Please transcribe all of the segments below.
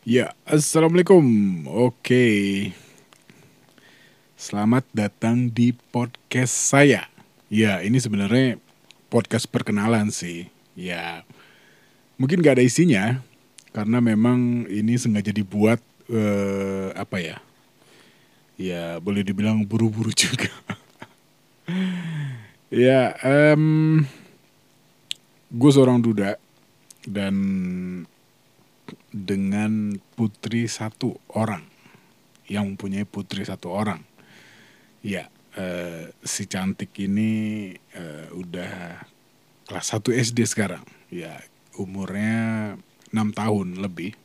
Ya, assalamualaikum. Oke, selamat datang di podcast saya. Ya, ini sebenarnya podcast perkenalan sih. Ya, mungkin gak ada isinya karena memang ini sengaja dibuat eh, apa ya? Ya, boleh dibilang buru-buru juga. ya, em gue seorang duda dan dengan putri satu orang yang mempunyai putri satu orang. Ya, eh, si cantik ini eh, udah kelas 1 SD sekarang. Ya, umurnya 6 tahun lebih.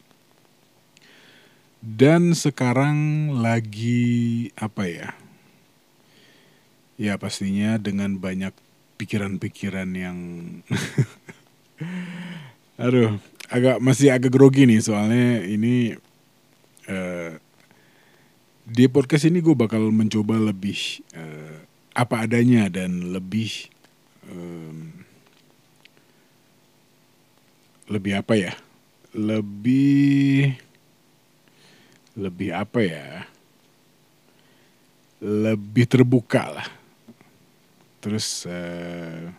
Dan sekarang lagi apa ya? Ya pastinya dengan banyak pikiran-pikiran yang aduh agak masih agak grogi nih soalnya ini eh, di podcast ini gue bakal mencoba lebih eh, apa adanya dan lebih em, lebih apa ya? Lebih lebih apa ya? Lebih terbuka lah. Terus eh,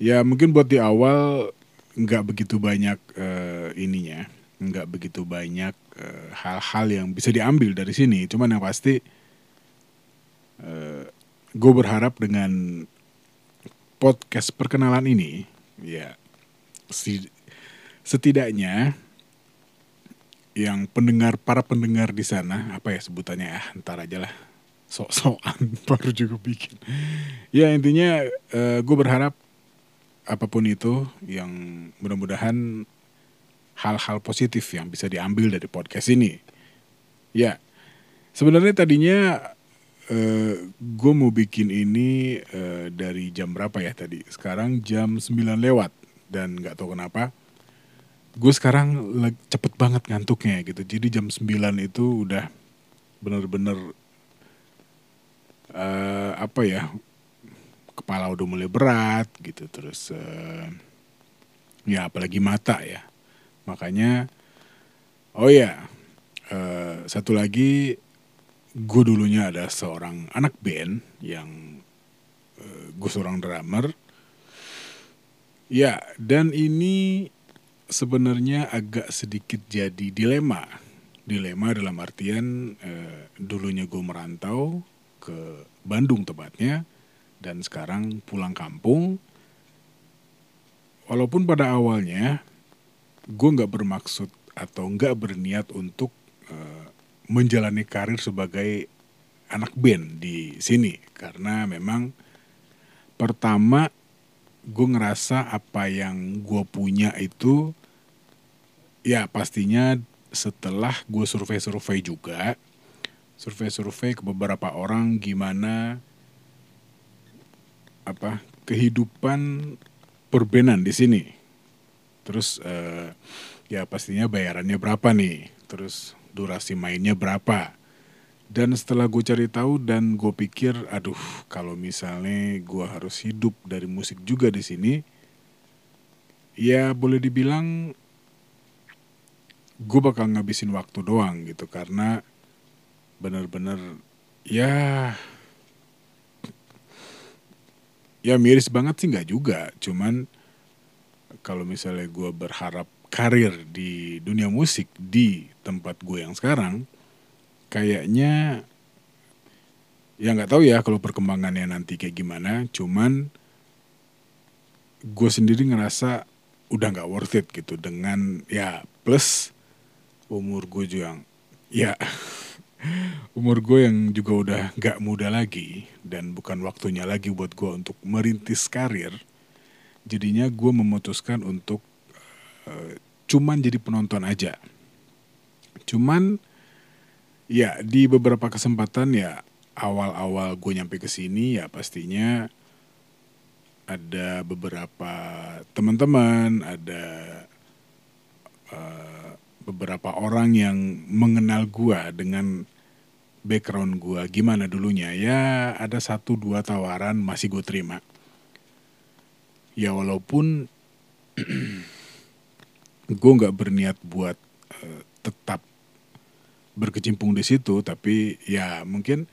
ya mungkin buat di awal nggak begitu banyak eh, ininya nggak begitu banyak eh, hal-hal yang bisa diambil dari sini. Cuman yang pasti gue berharap dengan podcast perkenalan ini ya setidaknya yang pendengar para pendengar di sana apa ya sebutannya ya ntar aja lah sok-sokan baru juga bikin. Ya intinya gue berharap apa pun itu yang mudah-mudahan hal-hal positif yang bisa diambil dari podcast ini. Ya sebenarnya tadinya eh, gue mau bikin ini eh, dari jam berapa ya tadi? Sekarang jam 9 lewat dan nggak tahu kenapa gue sekarang cepet banget ngantuknya gitu. Jadi jam 9 itu udah bener-bener eh, apa ya kepala udah mulai berat gitu terus eh, ya apalagi mata ya. Makanya oh ya eh, satu lagi gue dulunya ada seorang anak band yang eh, gue seorang drummer. Ya dan ini sebenarnya agak sedikit jadi dilema. Dilema dalam artian eh, dulunya gue merantau ke Bandung tepatnya dan sekarang pulang kampung. Walaupun pada awalnya gue nggak bermaksud atau nggak berniat untuk eh, menjalani karir sebagai anak band di sini karena memang pertama gue ngerasa apa yang gue punya itu ya pastinya setelah gue survei-survei juga survei-survei ke beberapa orang gimana apa kehidupan perbenan di sini. Terus eh, ya pastinya bayarannya berapa nih. Terus durasi mainnya berapa. Dan setelah gue cari tahu dan gue pikir, aduh kalau misalnya gue harus hidup dari musik juga di sini, ya boleh dibilang gue bakal ngabisin waktu doang gitu karena bener-bener ya ya miris banget sih nggak juga. Cuman kalau misalnya gue berharap karir di dunia musik di tempat gue yang sekarang kayaknya ya nggak tahu ya kalau perkembangannya nanti kayak gimana. Cuman gue sendiri ngerasa udah nggak worth it gitu. Dengan ya plus umur gue juga ya umur gue yang juga udah gak muda lagi dan bukan waktunya lagi buat gue untuk merintis karir jadinya gue memutuskan untuk eh, cuman jadi penonton aja. Cuman ya di beberapa kesempatan ya awal-awal gue nyampe ke sini ya pastinya ada beberapa teman-teman ada eh, beberapa orang yang mengenal gua dengan background gua. Gimana dulunya? Ya ada satu dua tawaran masih gue terima. Ya walaupun gue nggak berniat buat uh, tetap berkecimpung di situ tapi ya mungkin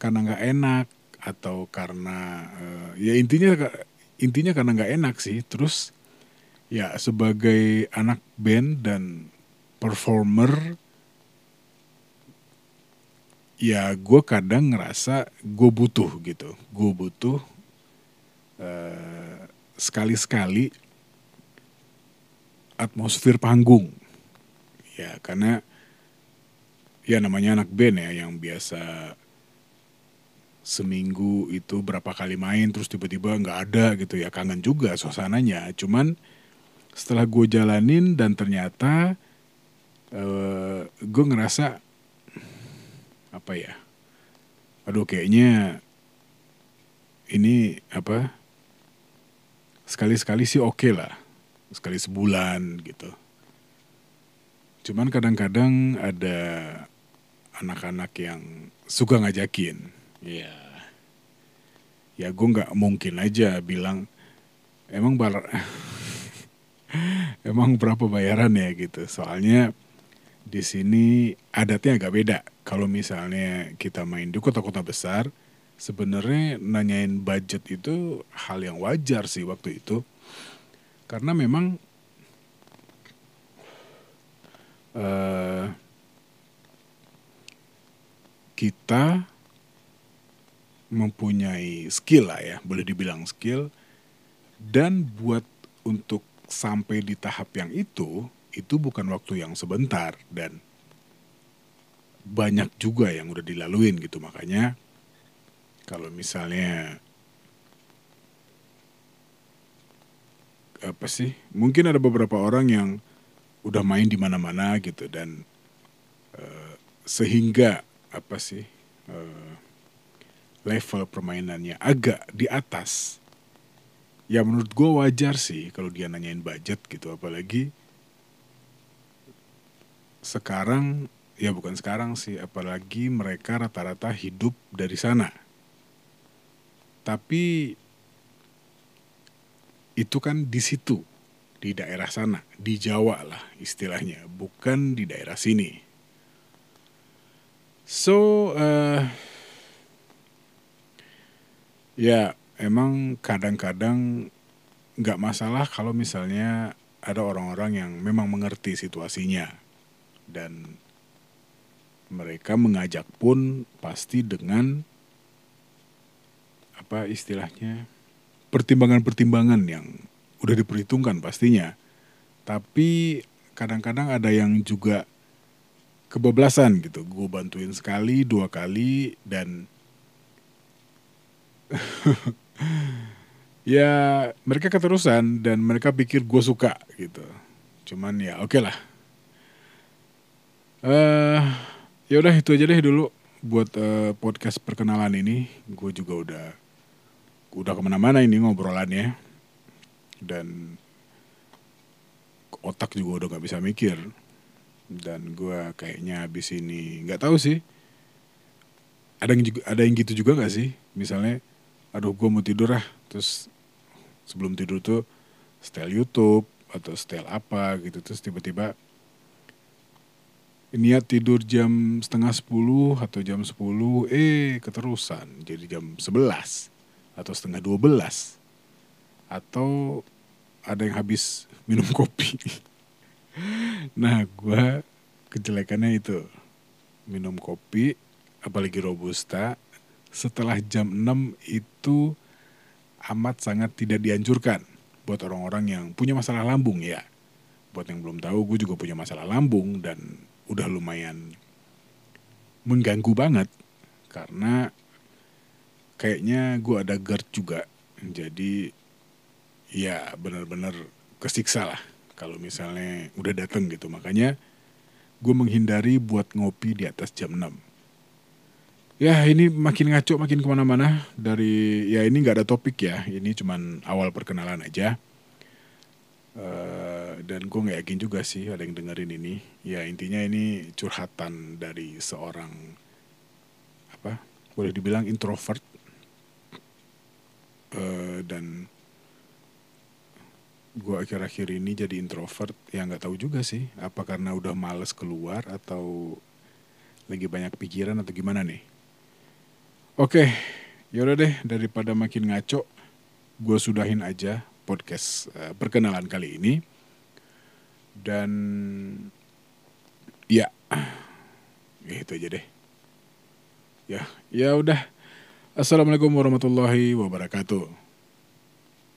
karena nggak enak atau karena uh, ya intinya intinya karena nggak enak sih. Terus ya sebagai anak band dan performer ya gue kadang ngerasa gue butuh gitu. Gue butuh uh, sekali-sekali atmosfer panggung. Ya karena ya namanya anak band ya yang biasa seminggu itu berapa kali main terus tiba-tiba nggak ada gitu ya. Kangen juga suasananya. Cuman setelah gue jalanin dan ternyata uh, gue ngerasa apa ya aduh kayaknya ini apa sekali-sekali sih oke okay lah sekali sebulan gitu cuman kadang-kadang ada anak-anak yang suka ngajakin. Ya, ya gue nggak mungkin aja bilang emang bar emang berapa bayaran ya gitu. Soalnya di sini adatnya agak beda. Kalau misalnya kita main di kota-kota besar, sebenarnya nanyain budget itu hal yang wajar sih waktu itu. Karena memang uh, kita mempunyai skill lah ya, boleh dibilang skill. Dan buat untuk sampai di tahap yang itu, itu bukan waktu yang sebentar dan banyak juga yang udah dilaluin gitu. Makanya kalau misalnya apa sih? Mungkin ada beberapa orang yang udah main di mana-mana gitu dan uh, sehingga apa sih uh, level permainannya agak di atas ya menurut gue wajar sih kalau dia nanyain budget gitu apalagi sekarang ya bukan sekarang sih apalagi mereka rata-rata hidup dari sana. Tapi itu kan di situ di daerah sana di Jawa lah istilahnya bukan di daerah sini. So, uh, ya emang kadang-kadang nggak masalah kalau misalnya ada orang-orang yang memang mengerti situasinya dan mereka mengajak pun pasti dengan apa istilahnya pertimbangan-pertimbangan yang udah diperhitungkan pastinya. Tapi kadang-kadang ada yang juga kebablasan gitu. Gue bantuin sekali, dua kali, dan ya mereka keterusan dan mereka pikir gue suka gitu. Cuman ya oke okay lah. Uh, ya udah itu aja deh dulu buat uh, podcast perkenalan ini. Gue juga udah udah ke mana-mana ini ngobrolannya. Dan otak juga udah gak bisa mikir. Dan gue kayaknya habis ini nggak tahu sih. Ada yang juga ada yang gitu juga nggak sih? Misalnya aduh gue mau tidur ah. Terus sebelum tidur tuh style YouTube atau style apa gitu. Terus tiba-tiba niat tidur jam setengah sepuluh atau jam sepuluh eh keterusan. Jadi jam sebelas atau setengah dua belas. Atau ada yang habis minum kopi. Nah gue kejelekannya itu. Minum kopi apalagi robusta. Setelah jam 6 itu amat sangat tidak dianjurkan buat orang-orang yang punya masalah lambung ya. Buat yang belum tahu, gue juga punya masalah lambung dan udah lumayan mengganggu banget karena kayaknya gue ada GERD juga. Jadi ya benar-benar kesiksa lah kalau misalnya udah dateng gitu. Makanya gue menghindari buat ngopi di atas jam 6. Ya ini makin ngaco makin ke mana-mana dari ya ini nggak ada topik ya ini cuman awal perkenalan aja uh, dan gue nggak yakin juga sih ada yang dengerin ini. Ya intinya ini curhatan dari seorang apa boleh dibilang introvert. Uh, dan gue akhir-akhir ini jadi introvert. Ya nggak tahu juga sih apa karena udah males keluar atau lagi banyak pikiran atau gimana nih? Oke yaudah deh daripada makin ngaco gue sudahin aja podcast uh, perkenalan kali ini dan ya ya itu aja deh. Ya ya udah. Assalamualaikum warahmatullahi wabarakatuh